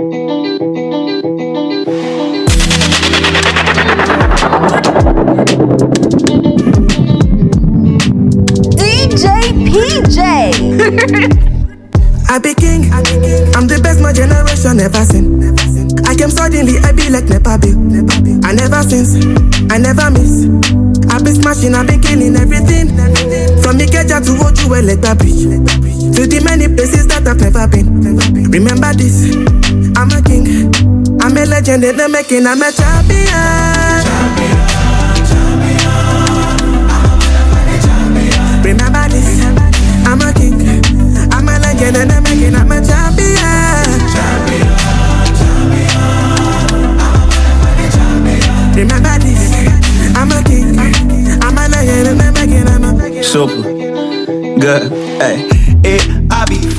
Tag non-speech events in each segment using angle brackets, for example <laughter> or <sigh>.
DJ PJ. <laughs> I be king, I'm the best my generation ever seen. I came suddenly, I be like Nepa Bill. I never since, I never miss. I be smashing, I be killing everything. From Ikeja to Ojuele, Bridge. To the many places that I've never been. Remember this, I'm a king. I'm a legend in the making, I'm a champion. Remember this, I'm a king. I'm a legend and I'm making, I'm a champion. Super. Good. Hey.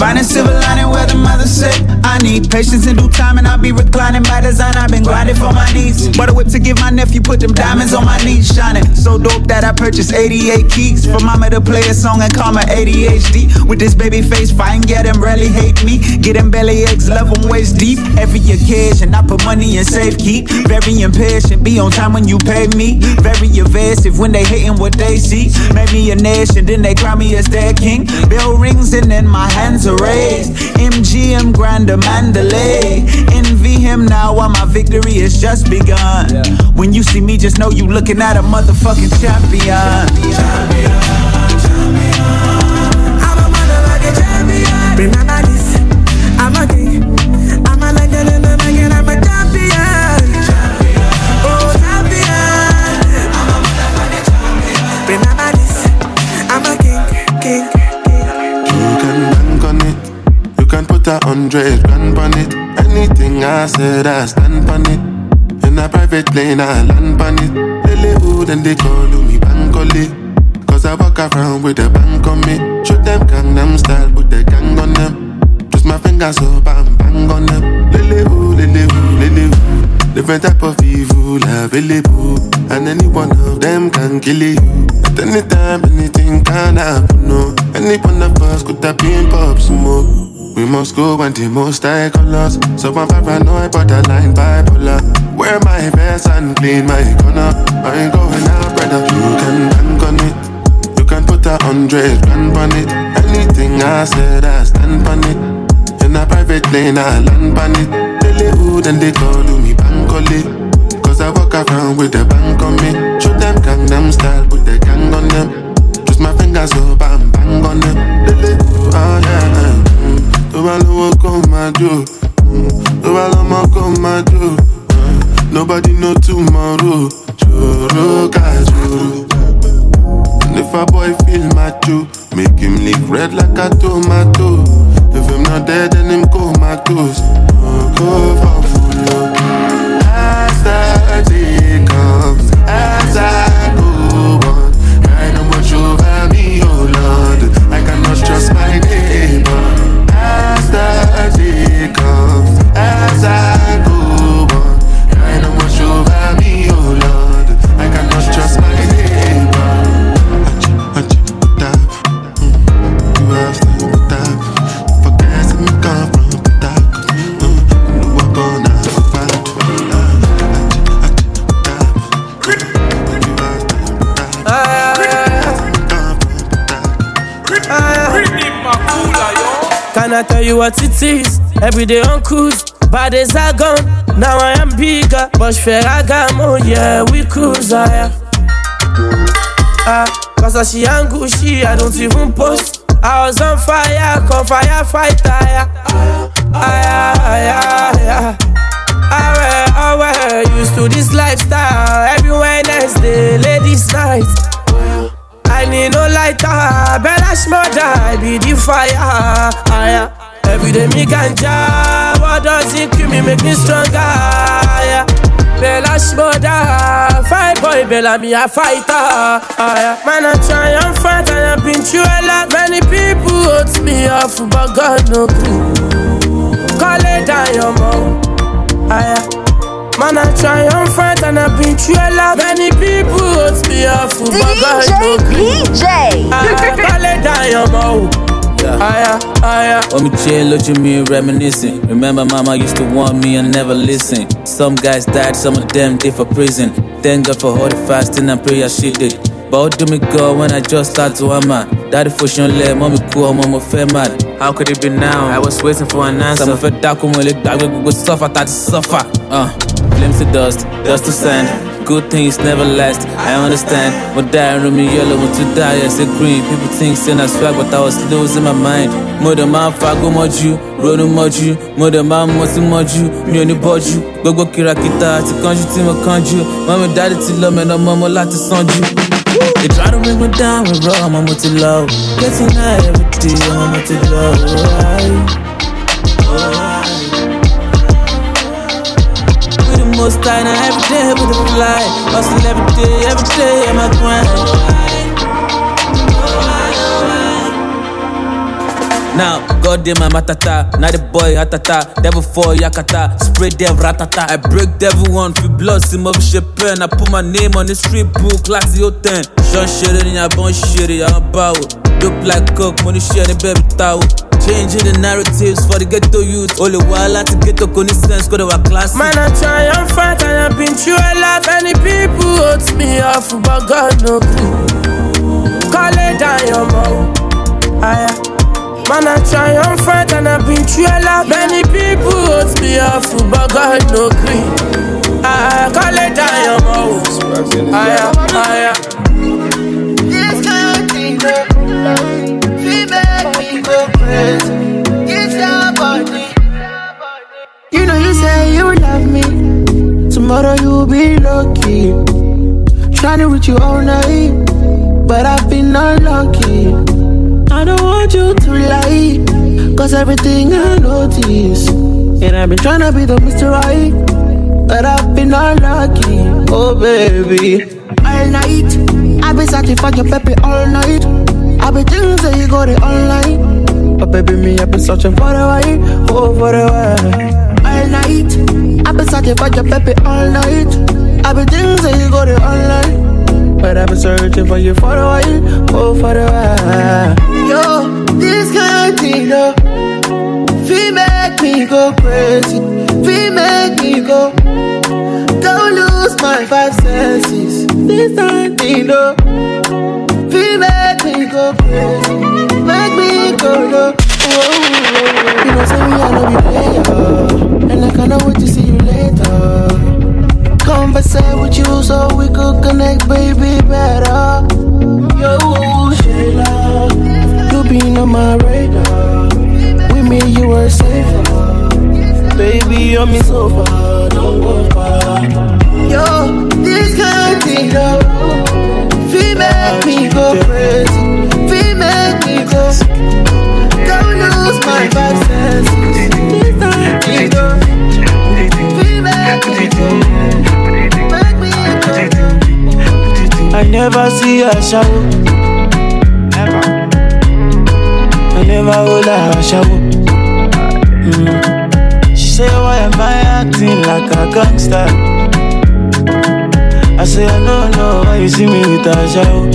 Finding silver lining where the mother said I need patience and due time and I'll be reclining by design I've been grinding for my needs Bought a whip to give my nephew put them diamonds on my knees Shining. So dope that I purchased 88 keys For mama to play a song and call my ADHD With this baby face fine get them rarely hate me. Get them belly aches love them waist deep. Every occasion I put money in safe keep. Very impatient be on time when you pay me. Very evasive when they hating what they see. Made me a nation then they crown me as their king. Bell rings and then my hands are raised. MGM Grander Mandalay. Envy him now while my victory has just begun. When you see me, just know you looking at a motherfucking champion. I'm a motherfucking champion. Remember this, I'm a king. Hundred grand on it. Anything I said, I stand on it. In a private plane, I land on it. Who then they call me Bankole. Cause I walk around with a bank on me. Shoot them Gangnam style, put the gang on them. Twist my fingers up and bang on them. Lily who, lily lily. Different type of evil available. And any one of them can kill you. At any time, anything can happen, no. Any one of us could have been Pop Smoke. We must go and the most high colors. So I'm paranoid, borderline bipolar. Wear my vest and clean my corner. I ain't going out, brother. You can bank on it. You can put a hundred grand on it. Anything I said, I stand on it. In a private plane, I land on it. Who then they call me Bankole. Cause I walk around with the bank on me. Shoot them Gangnam style, put the gang on them. Twist my fingers up and bang on them. Lily oh yeah. Tó bá lówó kó máa jó. Tó bá lọ́mọ kó máa jó. Nobody know tomorrow. Joro ká joro. And if a boy feel macho, make him lick red like a tomato. If him not dead, then him comatose. Oh, go for full up. I tell you what it is? Every day on cruise, days are gone. Now I am bigger, but Ferragamo, yeah, we cruise ah, higher. Ah, cause I see and Gucci, I don't even post. I was on fire. Ah, yeah, ah, ah, yeah, yeah. I wear, I wear, used to this lifestyle. Every Wednesday, ladies' night. I need no lighter, Bella I be the fire. Yeah. Every day me ganja, what does it kill me, make me stronger. Yeah. Bella Shmurda, fight boy, Bella me a fighter. Yeah. Man, I try and I've been through a lot. Many people hurt me off, but God no clue. Call it down your mouth. Man, I try and I've been through a lot. Many people hurt me off, but God no DJ clue. PJ. Ah, call it down your mouth. higher, higher, higher. When me chill, look at me reminiscing. Remember, mama used to want me and never listen. Some guys died, some of them did for prison. Thank God for all the fasting and prayer she did. But what do me go when I just start to hammer? Daddy for sure let mommy cool, mama fair mad. How could it be now? I was waiting for an answer. Some fed dark when we go suffer, that suffer. Uh, flames to dust, dust to sand. Good things never last, I understand. But die room me yellow, want to die, I say green. People think saying I swag, but I was losing my mind. Mother man, fago moju, rono moju. Mother man, mosi moju, mi ò ní bọ́jú. Gbogbo kìràkìtà àti kanjú tí mo kanjú. Mọ́mi dáàdì ti lọ mẹ́nà mọ́mọ́ láti sanjú. They try to bring me down with raw, I'm to low. Getting high every day, I'm to low. We the most high now every day with the fly. Hustle every day, every day, I'm a grind. Now, God damn my matata, now the boy atata, devil for yakata, spray dev ratata. I break devil one, feel blood, see my pen. I put my name on the street book, like the 10. Sean shit in your bone shit, I'm about. Look like coke, money shit, baby towel. Changing the narratives for the ghetto youth. Only while I to get to sense, go to our class. Man, I try and fight, and I've been through a lot. Many people hurt me off, but God no clue. Call it down your mouth. Man, I try and I've been through a lot. Many people hurt me off, but God no clue. I call it down your mouth. Aya, aya. This kind of make crazy. Body. You know you say you love me. Tomorrow you'll be lucky. Trying to reach you all night, but I've been unlucky. I don't want you to lie, cause everything I notice. And I've been trying to be the Mr. Right, but I've been unlucky. Oh, baby. All night, I've been for your baby all night. I've been thinking that you got it online. But baby, me, I've been searching for the white, oh, for the white. All night, I've been for your baby all night. I've been thinking that you got it online. But I've been searching for you for a while, oh, for a while. Crazy. We make me go. Don't lose my five senses. This of thing, though, we make me go crazy. Make me go low. Whoa, oh, oh. you know, say me, oh. I know be player. And I cannot wait to see you later conversate with you so we could connect, baby, better. Yo, Shayla, you been on my radar. With me, you were safer. Baby, you're me so far, don't go far. Yo, this thing, though, we make me go crazy. We make me go. Don't lose my five senses. We make me go. I never see her shower. Never. I never hold her shower. Am I acting like a gangster? I say, I don't know why you see me with a shower.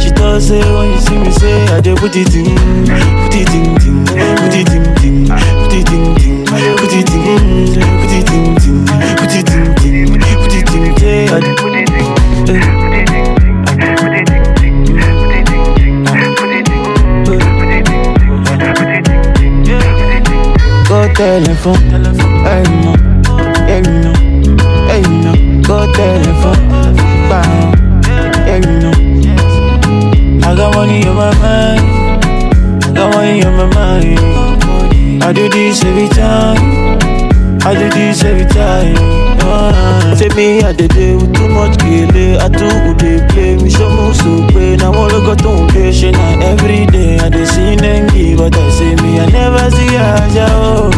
She thought, say, when you see me, say, I just put it in, put it in, in put it in, in put it in, in put it in, put it in, in put it in, in put it in, say, I just put it in. Go telephone, hey no, hey no, hey no. Go telephone, bang, hey no. I got money on my mind, I got money on my mind. I do this every time, I do this every time. Say me I did it with too much kele I do who they play. Me show me so pain I wanna go to patient every day I dey see Nengi but I say me I never see Aja oh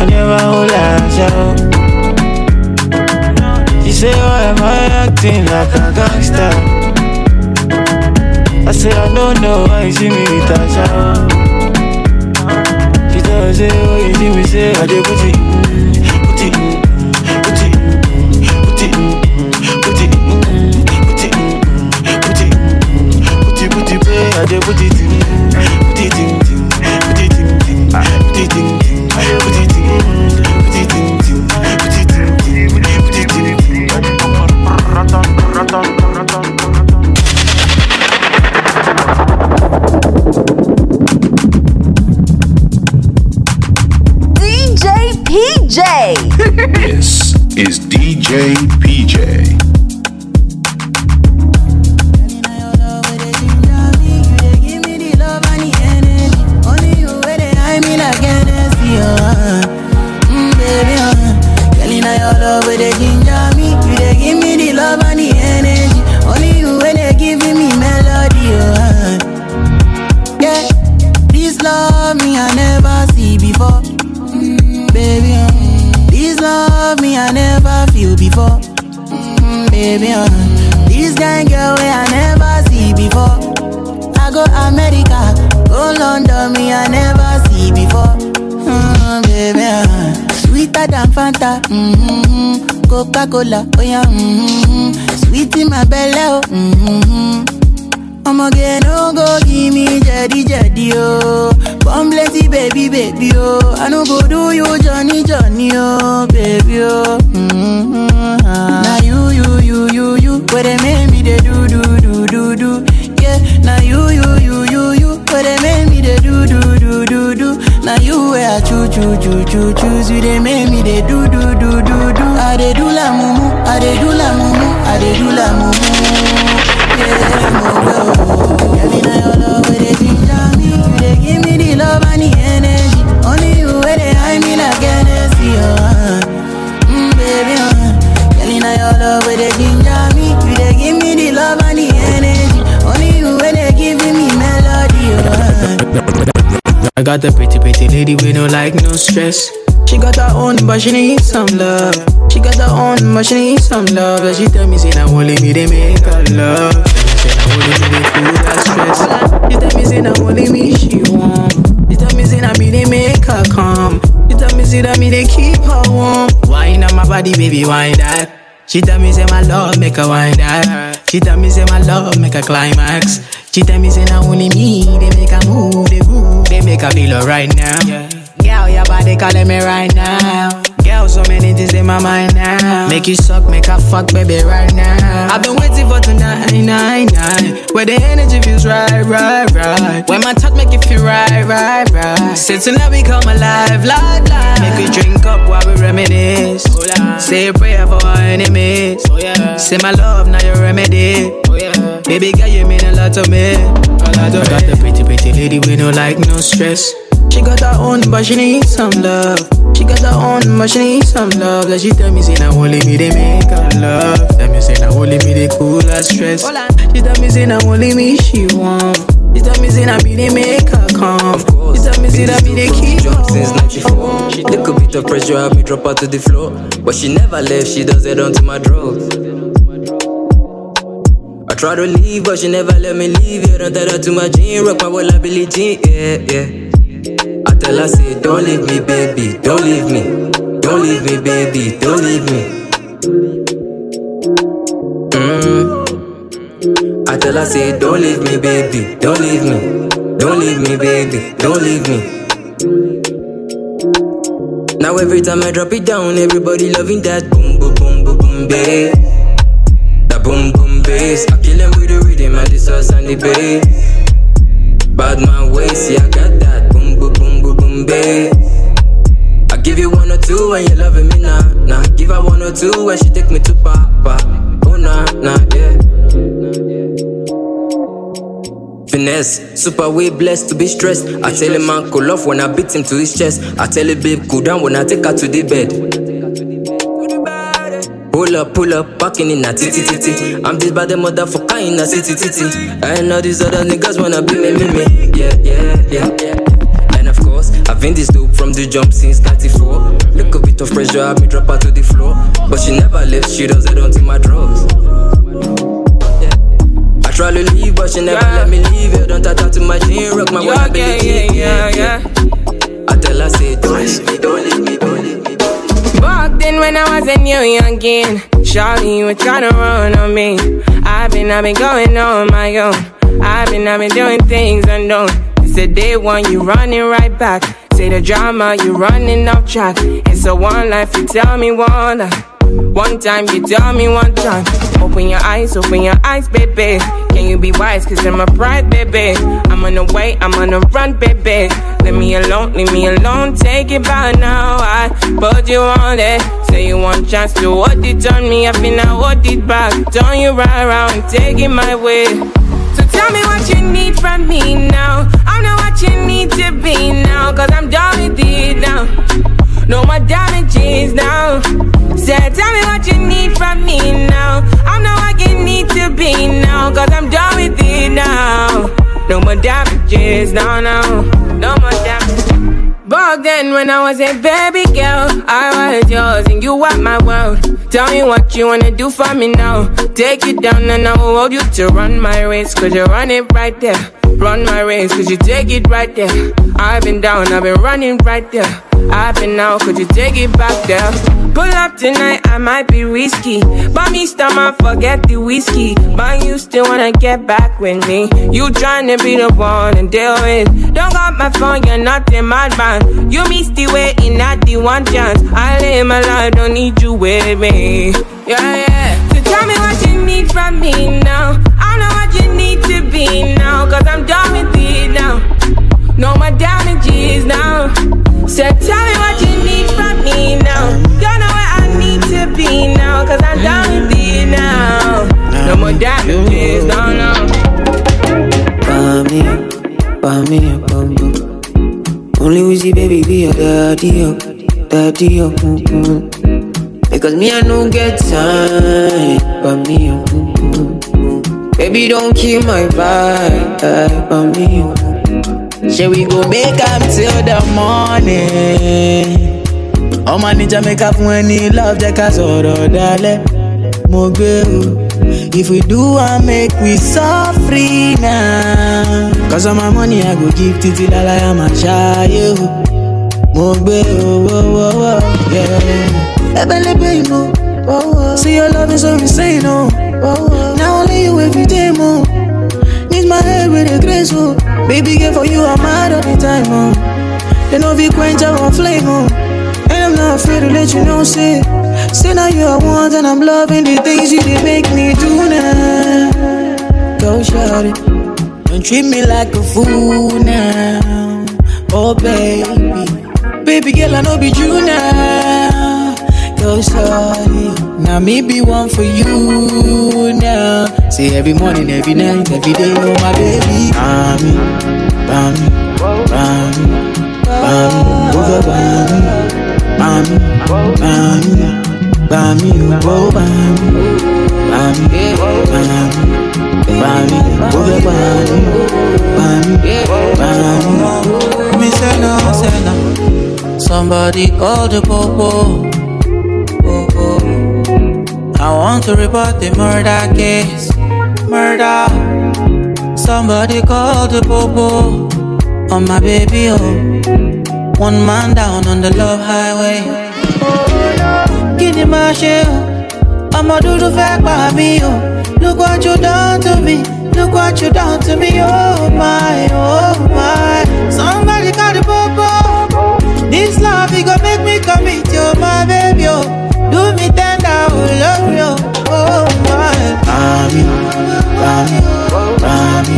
I never hold Aja oh She say why am I acting like a gangster? I say I don't know why you see me with Aja oh I say, oh, you see, we say, I did put it, put it, put it, put it, put it, put it, put it, put it, put it, play, I did put it in, put it in, put it in, put it in, put it in, put it is DJ PJ. I got the pretty, pretty lady with no like, no stress. She got her own, but she need some love. She got her own, but she need some love. She tell me, say, now only me, they make her love. Say, now only me, they cool that stress. She tell me, say, now only me, she want. She tell me, say, now me, they make her calm. She tell me, say, that me, they keep her warm. Wine on my body, baby, wine that. She tell me, say, my love, make her wine that. She tell me, say, my love, make her climax. She tell me, say, now only me, they make her move, they they make her feel right now. Yeah. Girl, your body calling me right now. Girl, so many things in my mind now. Make you suck, make her fuck, baby, right now. I've been waiting for tonight, night, night. Where the energy feels right, right, right. When my touch make you feel right, right, right. Say tonight we come alive, live, live. Make we drink up while we reminisce. Say a prayer for our enemies. Oh, Say my love, now your remedy. Oh, baby girl, you mean a lot to me. A lot to I got the pretty, pretty lady with no like, no stress. She got her own, but she need some love. She got her own, but she need some love. That she tell me, say, now only me, they make her love. Tell me, say, now only me, they cool her stress. She tell me, say, now only me, she want. She tell me, say, now me, they make her calm. She tell me, say, that me, they keep her jump since 94. She took a bit of pressure, had me drop her to the floor. But she never left, she does it onto my drugs. Try to leave, but she never let me leave. Yeah, don't tell her to my gene, rock my whole ability. Yeah, yeah. I tell her, say, don't leave me, baby, don't leave me. Don't leave me, baby, don't leave me. Mm. I tell her, say, don't leave me, baby, don't leave me. Don't leave me, baby, don't leave me. Now every time I drop it down, everybody loving that boom, boom, boom, boom, boom, bass. That boom, boom, bass. Rhythm sauce and the bass. Bad man waist, yeah, I got that boom, boom, boom, boom, boom, bass. I give you one or two when you're loving me, nah, nah. Give her one or two when she take me to papa. Oh, nah, nah, yeah. Finesse, super way blessed to be stressed. I tell him man cool off when I beat him to his chest. I tell him babe cool down when I take her to the bed. Pull up, pull up, parking in a titty titty. I'm this bad motherfucker in a city titty. I know these other niggas wanna be me, me, me. Yeah, yeah, yeah, yeah. And of course, I've been this dope from the jump since 94. Look a bit of pressure, I me drop her to the floor. But she never left, she does it onto my drugs. I try to leave, but she never let me leave. You don't touch to my jean, rock my Yeah, wanna yeah, yeah, yeah, yeah. I tell her, say, don't leave me, don't leave me, don't then when I was a new youngin', Shawty, you were trying to run on me. I've been, I've been going on my own. I've been, I've been doing things unknown. It's a day one, you running right back. Say the drama, you running off track. It's a one life, you tell me one life. One time, you tell me one time. Open your eyes, open your eyes, baby. Can you be wise? Cause I'm a pride, baby. I'm on the way, I'm on the run, baby. Leave me alone, leave me alone. Take it back now. I put you on it. Say you want chance to hold it on me. I feel I hold it back. Turn you right around, take it my way. So tell me what you need from me now. I know what you need to be now. Cause I'm done with it now. No more damages now. Say, tell me what you need from me now. I know what you need to be now. Cause I'm done with it now. No more damages, no, no. No more damages. Back then, when I was a baby girl, I was yours and you were my world. Tell me what you wanna do for me now. Take you down and I will hold you to run my race. Cause you run it right there. Run my race, cause you take it right there. I've been down, I've been running right there. I've been out, could you take it back there? Pull up tonight, I might be risky. But me stomach, forget the whiskey. But you still wanna get back with me. You tryna be the one and deal with. Don't got my phone, you're not a madman. You missed the way in not the one chance. I live my life, don't need you with me. Yeah, yeah. So tell me what you need from me now. I know what you need to be now. Cause I'm done with it now. No damages now. So tell me what you need from me now. You know where I need to be now. Cause I'm down with it now. No more damages, no, no. Bam me, bam me, bam bam. Only Wizzy baby be your daddy, oh, daddy, oh, mm, mm. Because me I no get time, bam me, oh, mm, mm, mm. Baby don't kill my vibe, bam me, oh. Shall we go make up till the morning? Ọmọ níjà make up when he love jẹ́ ká sọ̀rọ̀ dalẹ̀. Mo o. If we do I make we suffer now. Cause of my money I go give títí lálàyà máa ṣáyé o. Mo gbé o, wo, wo, wo, yeah. Ẹbẹ̀lẹ́bẹ̀ ìmọ̀. See your love is so insane, oh. Now only you every day, more. Need my head with a grace, oh. Baby, girl, for you, I'm mad all the time, oh. They know we quench our flame, oh. And I'm not afraid to let you know, say. Say now you are one, and I'm loving the things you did make me do now. Go, shawty. Don't treat me like a fool now. Oh, baby. Baby, girl, I know be true now. Go, shawty. Now me be one for you now. Say every morning, every night, every day, oh my baby. Bami, bami, bami, bami, over bami, bami, bami, bami, oh bami, bami, bami, bami, over bami, bami, bami. Me say no, say no. Somebody call the popo. I want to report the murder case. Murder. Somebody call the popo on my baby, oh. One man down on the love highway. Kini ma ṣe o? Ọmọ dúdú fẹ́ pa mí o. Look what you done to me. Look what you done to me, oh my, oh my. Somebody call the popo. This love, it go make me commit, oh my baby, oh. Do me tender, oh love you, oh, oh my. Bami, bami,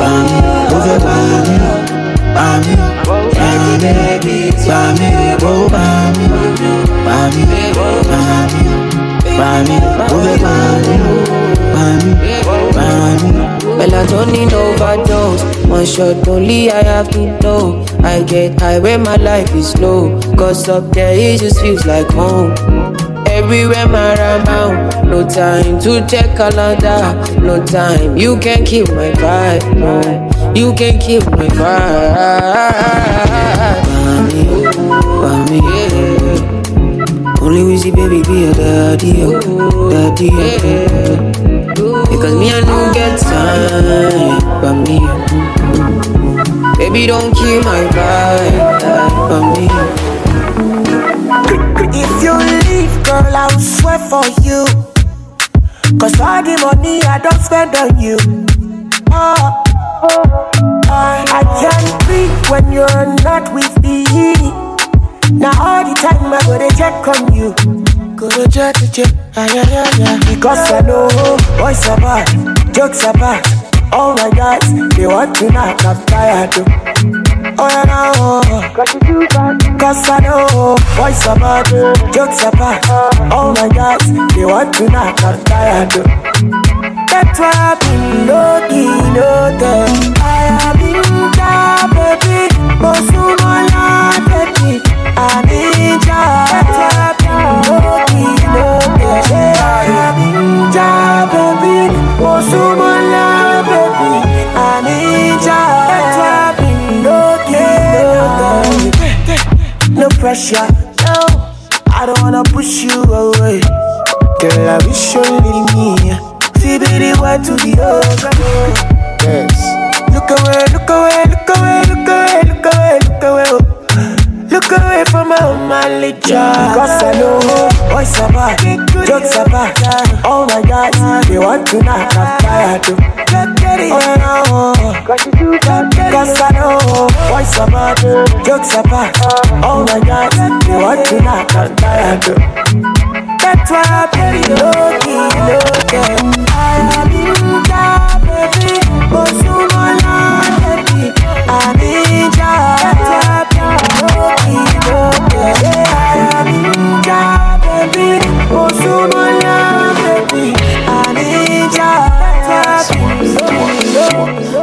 bami, bami, over bami, bami, bami, bami, oh overdose. One shot only I have to blow. I get high when my life is low. Cause up there it just feels like home. Everywhere around, no time to check calendar, no time. You can keep my vibe, no. You can keep my vibe. Bami, bami, Only Wizzy baby be your daddy, oh, daddy, oh. Because me I don't get time, but me, Baby, don't kill my vibe, but me. Girl, I'll swear for you. Cause all the money I don't spend on you. Oh, I, I can't breathe when you're not with me. Now all the time I gotta check on you. go to check, to jet. Ah. Because I know boys are bad, jokes are bad. All my guys, they want to knock, I'm tired. oh. Oh, no. Cause you. Cause I know boys are bad, jokes are bad. All my guys, they want to knock, I'm tired. oh. That's why I've been low-key, low-key. I have been down, baby. Mosumola, baby. I need ya. That's why I've been low-key, low-key. I have been down, baby. Pressure, no. I don't wanna push you away. Girl, I wish only me. See, be the one to the other. Yes. Look away, look away, look away, look away, look away, look away. oh. Look away from my only child. Cause I know are bad, jokes bad. Oh my God, they want to knock, I'm tired. oh. Oh, know. Cause I know are bad, jokes bad. Oh my God, they want to knock, I'm tired. oh. That's why I play low. I have been down, baby. Mosumola, baby. I need ya. That's why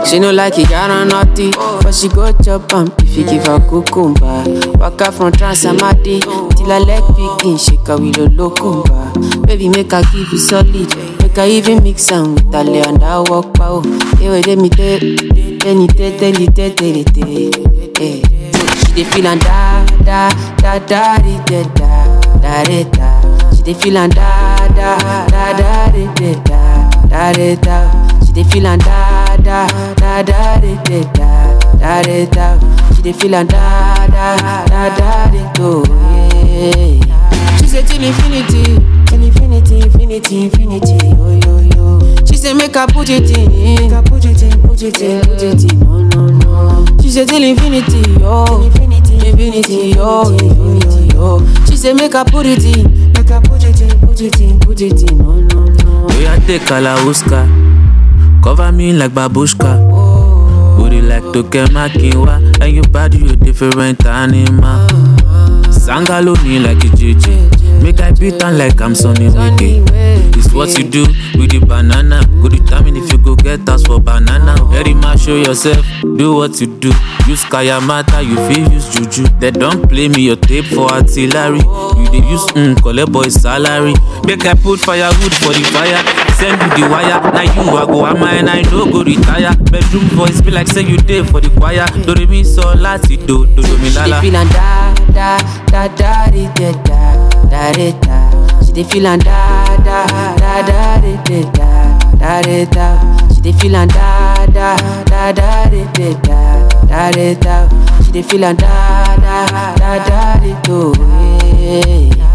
She no like it, got on naughty, but she go chop am if you give her cucumber. Waka from Transamadi till her leg begin shake her with a locumba. Baby, make her give you solid, make her even mix am with her lay and I walk pow. Hey, wait, let me tell, te, tell it, tell it, tell it. She dey feel and da da da da da da da da da. She dey feel and da da da da da da da da. She dey feel and da da da da di, da da da da. She dey feel and da da da da di, do. She say till infinity, till infinity, infinity, infinity. Oh yo yo. She say make her put it in, make her put it in, put it in, put it in. No no no. She say till infinity, oh infinity, infinity, oh infinity, oh. She say make her put it in, make her put it in, put it in, put it in. No no no. Are take Kalauska. Cover me like babushka. Booty like Toke Makinwa. And your body, you different animal. Sangalo me like JJ. Make I beat on like I'm Sonny Wiki. It's what you do with the banana. Go determine if you go get us for banana. Very much show yourself. Do what you do. Use Kayamata, you feel use Juju. They don't play me your tape for artillery. You dey use mm, collect boy salary. Make I put firewood for the fire. Send you the wire. Now you I go am and I no go retire. Bedroom voice be like say you dey for the choir. Do re mi so lati do do do mi She dey lala. feel and da da da da di, da da da da da. She dey feel da da da da di, da da da da. She dey feel da da da da di, da da da da. She dey feel and da da da da di, do. Yeah.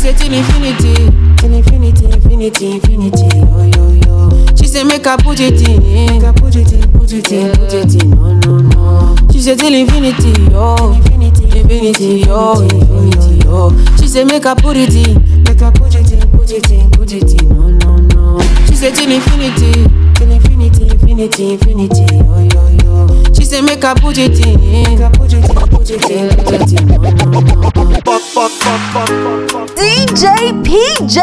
Say till infinity, till infinity, infinity, infinity. Oh yo yo. She say make her put it in, make her put it in, put it in, put it in. No no no. She say till infinity, oh infinity, infinity, oh infinity, oh. She say make her put it in, make her put it in, put it in, put it in. No no no. She say till infinity, till infinity, infinity, infinity, oh yo yo. She say make her put it in, make her put it in, put it in, put it in. No no no. DJ PJ.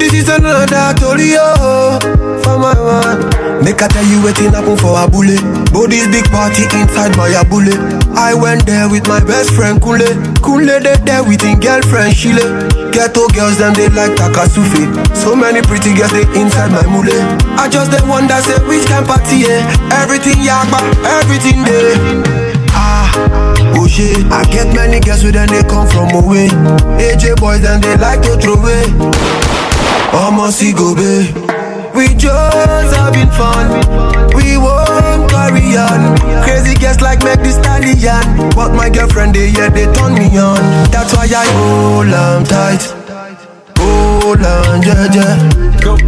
This is another story, oh, for my man. Make I tell you waiting happen for a bullet. Body's big party inside my bullet. I went there with my best friend Kule. Kule they there with his girlfriend Shile. Ghetto girls them they like Takasufi. So many pretty girls they inside my mule. I just the one that say which can party, yeah. Everything yakba, everything there. Ah, oh shit. I get many girls with them they come from away. AJ boys and they like to throw away. Almost go babe. We just having fun. Won't carry on. Crazy girls like make the stallion. But my girlfriend, they yeah, they turn me on. That's why I hold on tight. Hold on, yeah, yeah.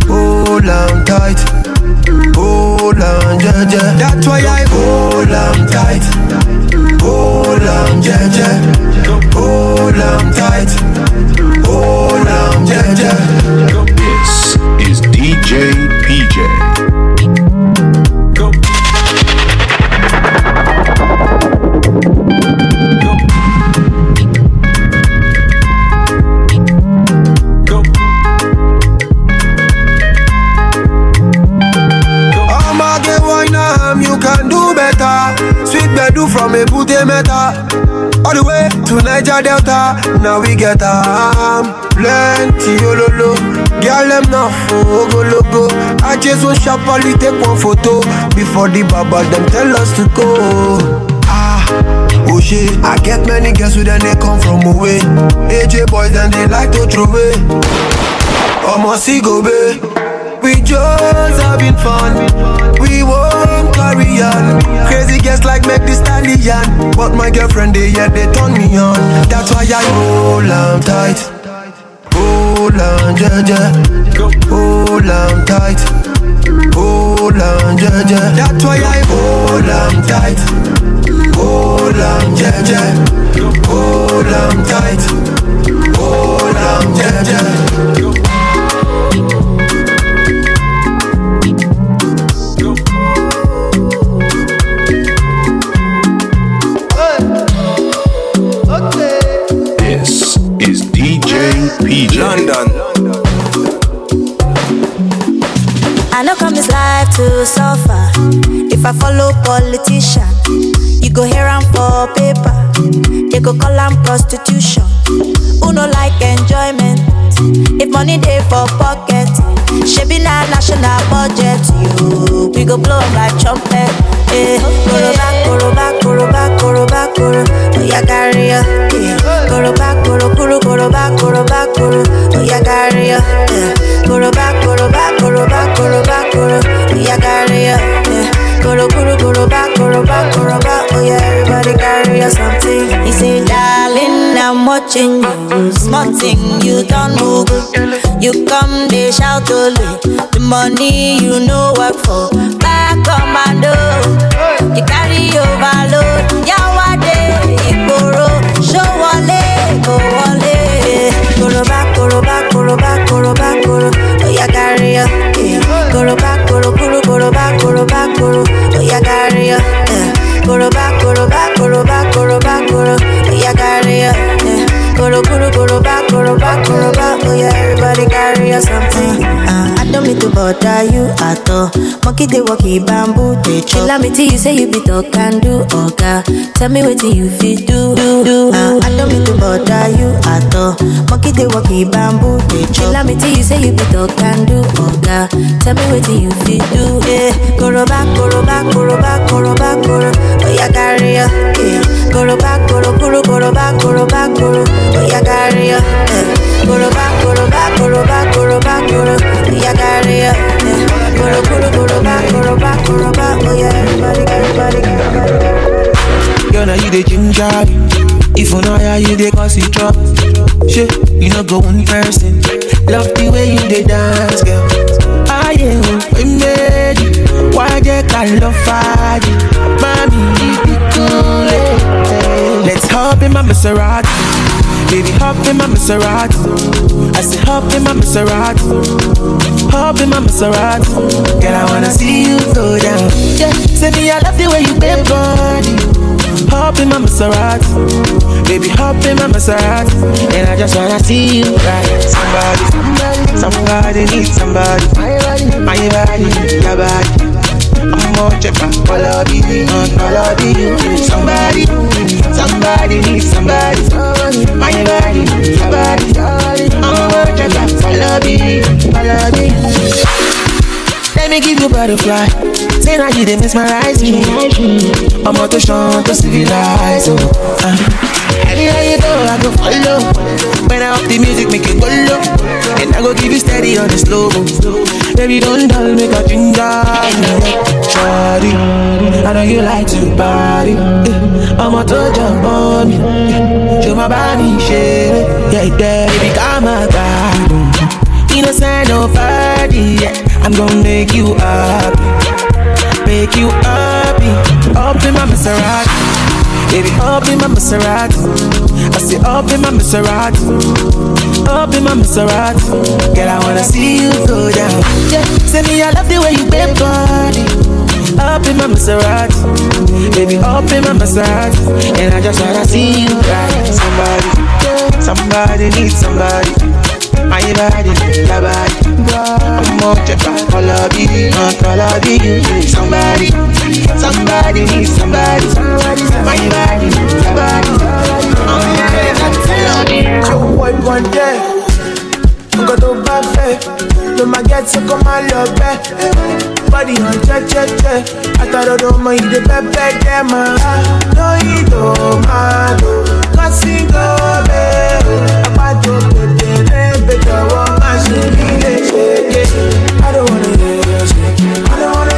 Hold on tight. Hold on, yeah, yeah. That's why I hold on tight. Hold on, yeah, yeah. Now we get am plenty ololo. Girl them go logo. I just want sharply take one photo before the baba them tell us to go. Ah. Oh shit, I get many girls with then they come from away. AJ boys and they like to throw away. See go babe. We just having fun. We won't carry on. Crazy girls like make the stallion. But my girlfriend, they yeah, they turn me on. That's why I hold on tight. Hold on, yeah. Hold on tight. Hold on, yeah. That's why I hold on tight. Hold on, yeah. Hold on tight. Hold on, yeah, PJ. London. I know come this life to suffer. If I follow politician, you go hear am for paper. They go call am prostitution. Who no like enjoyment? If money dey for pocket, shebi na national budget. You we go blow like trumpet. Eh, koroba, koroba, koroba, koroba, koro. Oya carry ya. Eh, koroba, koro, koro, koroba, koroba, koro. Oya carry ya. Eh, koroba, koroba, koroba, koroba, koro. Oya carry ya. Eh, koro, koro, koroba, koroba, koroba. Oya everybody carry ya something. He say, darling, I'm watching you. Small you don't move. You come, they shout only. The money you know work for. Back commando. You carry overload. Yawade, Igboro. Show wale, go wale. Koroba, koroba, koroba, koroba, koro. Oya carry ya. eh. Koroba, koro. Oya carry ya. eh. Koroba, koroba, koroba, koroba, koro. Oya carry ya. eh. Koro, koro, koroba, koroba, koroba. Oya everybody carry ya something. Uh, I don't mean to bother you at all. Monkey they walkie bamboo they chop. Tell me till you say you be talk and do oga. Tell me what you fit do do do. Uh, I don't mean to bother you at all. Monkey they walkie bamboo they chop. Tell me till you say you be talk and do oga. Tell me what you fit do. Yeah, koroba koroba koroba koroba koro. Oya carry ya. Yeah, koroba koro koro koroba koroba koro. Oya carry ya. Yeah, Yeah, everybody everybody. Girl, you the ginger. If you know how you dey cause it drop. Shit, you know go one person. Love the way you dey dance, girl. Yeah, we made it. Why they call love fire? Mommy, you be cool. eh. Let's hop in my Maserati. Baby, hop in my Maserati. I say hop in my Maserati. Hop in my Maserati. Girl, I wanna see you go down. Yeah, say me I love the way you bend body. Hop in my Maserati, baby, hop in my Maserati, and I just wanna see you right. Somebody, somebody, needs somebody. My body, my body, your body. I'm checker, all of you, all of you. Somebody, somebody needs somebody. My body, your body. I'm checker, all of you, all of you. Let me give you butterfly. Say now you dey mesmerize me. I'm out to shine to civilize. Oh. Uh. Anywhere you go, I go follow. When I up the music, make it go low. And I go give you steady on the slow. Baby, don't dull, make a ginger. Shawty, I know you like to party. I'm out to jump on me. Eh, Show my body, shit. Yeah, yeah, baby, come my God. Innocent, no party. body, yeah. I'm gonna make you happy. Make you happy. Up in my Maserati. Baby, up in my Maserati. I say up in my Maserati. Up in my Maserati. Girl, I wanna see you go down. Yeah, say me, I love the way you bend body. Up in my Maserati. Baby, up in my Maserati. And I just wanna see you ride. Somebody, somebody needs somebody. My body, your body. I'm more uh, color be. Somebody, somebody needs somebody. My body, your body. Show boy one day, nǹkan tó bá fẹ́ ló máa gẹ́ tí kò máa lọ bẹ́. Body hàn jẹ́jẹ́jẹ́, àtàrọ̀dọ̀ ọmọ ìdè pẹ́pẹ́ dẹ́ máa. Lóyìn tó bẹ́ẹ̀ I don't wanna hear you I don't wanna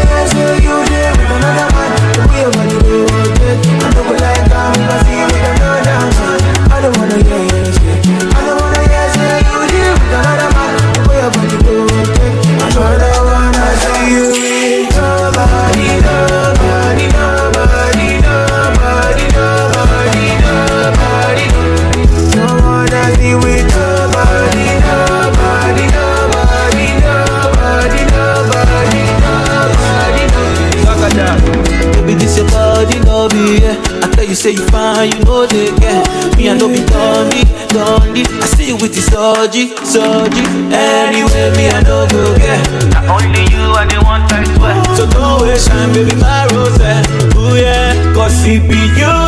be you,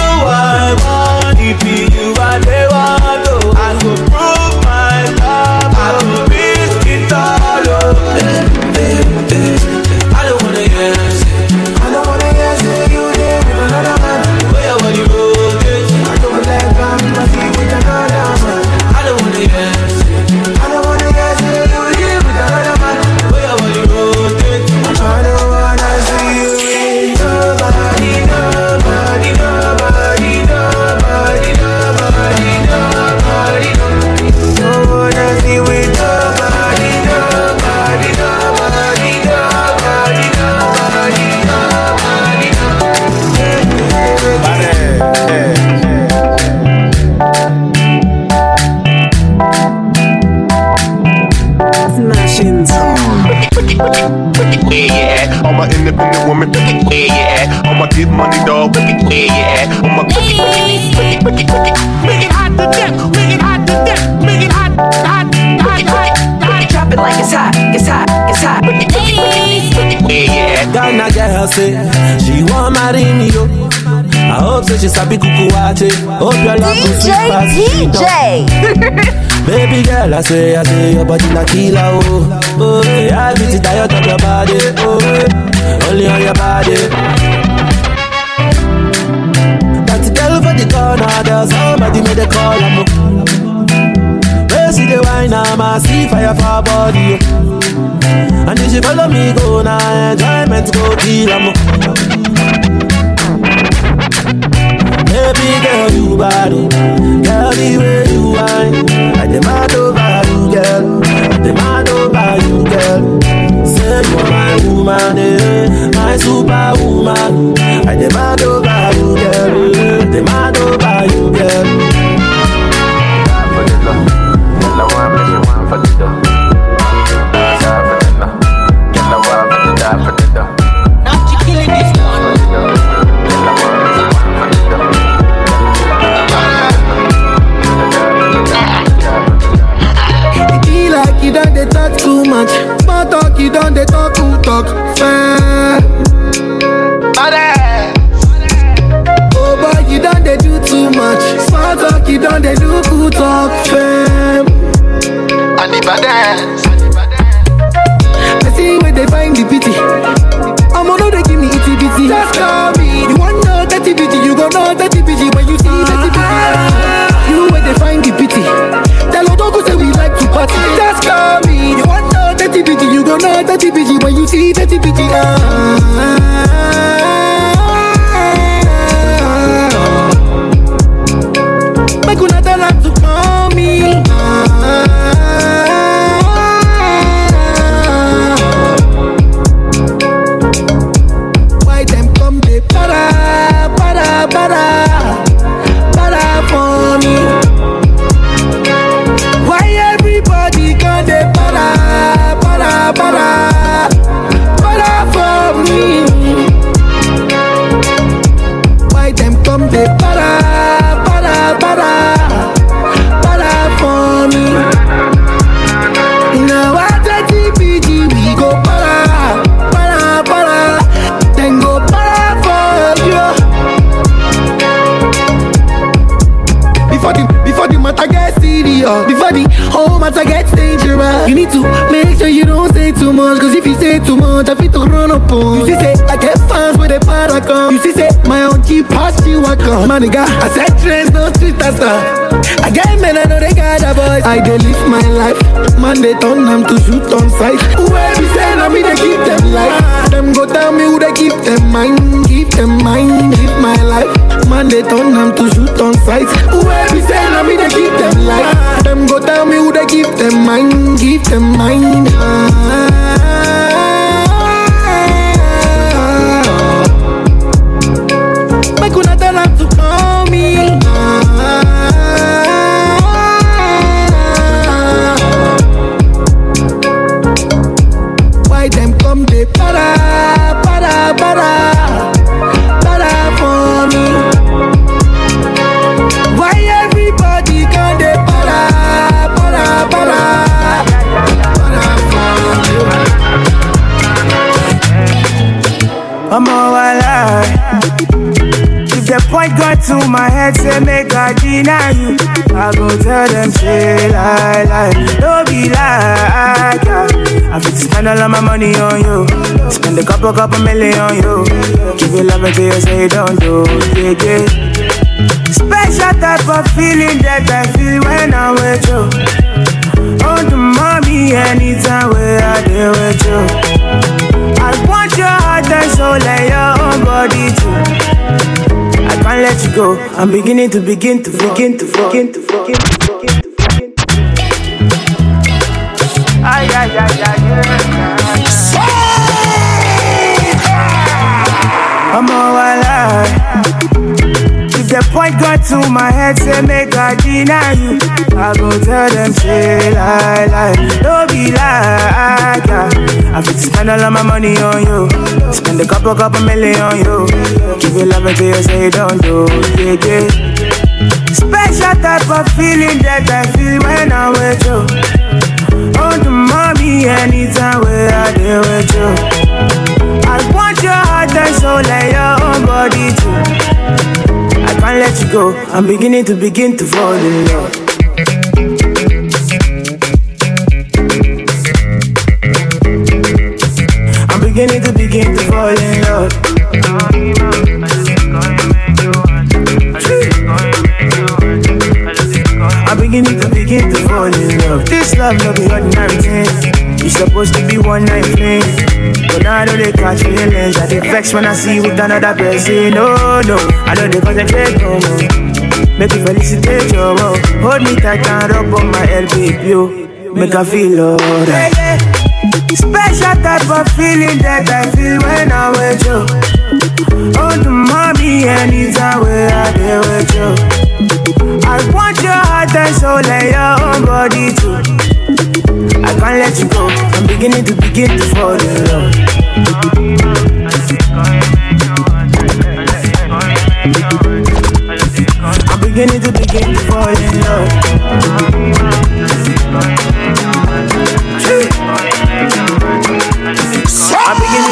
say she want marry me yo. I hope say she sabi kuku wache. Hope your love DJ sweet sweet PJ. <laughs> Baby girl, I say, I say your body na killer oh. Oh, yeah, I beat it of your body. Oh, yeah. only on your body. That girl for the corner, there's somebody made a call. I'm Where see the wine, I'm a see fire for body. oh. And if she follow me, go now, enjoyment go kill. I'm Baby girl, you bad, oh. girl, the way you whine, I demand over you, girl. I demand over you, girl. Say you're my woman, eh, my superwoman. I demand over you, girl. I demand over you, girl. It to make sure you don't say too much, cause if you say too much, I feel to run up on. You see, say, I get fans with a paragon. You see, say, my own keep past you, I come. My nigga, I said trends, no street star. I get men, I know they got a voice. I dey live my life. Man, they turn them to shoot on sight. Where we say, I me, they keep them life. Them go tell me who they keep them mind, keep them mind, live my life. Man, they turn them to shoot on sight. Where we say, I me, they keep them life. Them go tell me who they give them mind, give them mind. Make una tell them to call I'm all alive. If the point got to my head, say make I deny you. I go tell them, say lie, lie. Don't be like. I fit spend all of my money on you. Spend a couple, couple million on you. Give you love until you say don't do, yeah, yeah. Special type of feeling that I feel when I'm with you. Oh, the mommy, anytime where I deal with you. I want your heart and soul and your body too. I can't let you go. I'm beginning to begin to begin to begin to begin to begin to begin to. Ay, ay, ay, ay, point got to my head, say make I deny you. I go tell them, say lie, lie. Don't be like, yeah. I fit spend all of my money on you. Spend a couple, couple million on you. Give you love until you say don't do, yeah, yeah. Special type of feeling that I feel when I'm with you. Oh, the mommy, anytime where I deal with you. I want your heart and soul and your own body too. Can't let you go. I'm beginning to begin to fall in love. I'm beginning to begin to fall in love. I'm beginning to begin to fall in love. This love no be ordinary thing. You supposed to be one night fling, but I know they catch feelings. I get vex when I see you with another person. No, no, I don't know they concentrate no more. Make you felicitate your love. Hold me tight and rub on my head, baby. yo. Make I feel alright. Special type of feeling that I feel when I'm with you. Oh, the mommy, and anytime where I deal with you. I want your heart and soul and your own body too. I can't let you go. Beginning to begin to fall in love. I'm beginning to begin to fall in love. I'm beginning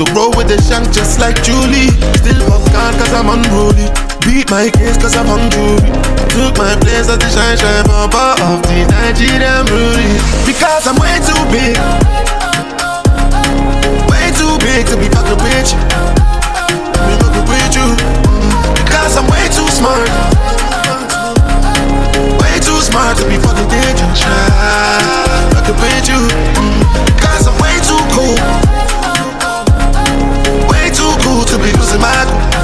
To grow with the shank just like Julie. Still fuck God cause I'm unruly. Beat my case cause I'm hungry. Took my place as the shine shine bumper of the Nigerian brewery. Because I'm way too big. Way too big to be fucking with you. Me fucking with you. Mm. Because I'm way too smart. Too smart to be fucking dangerous. Fucking with you. Mm. Because I'm way too cool. way too cool to be losing my cool.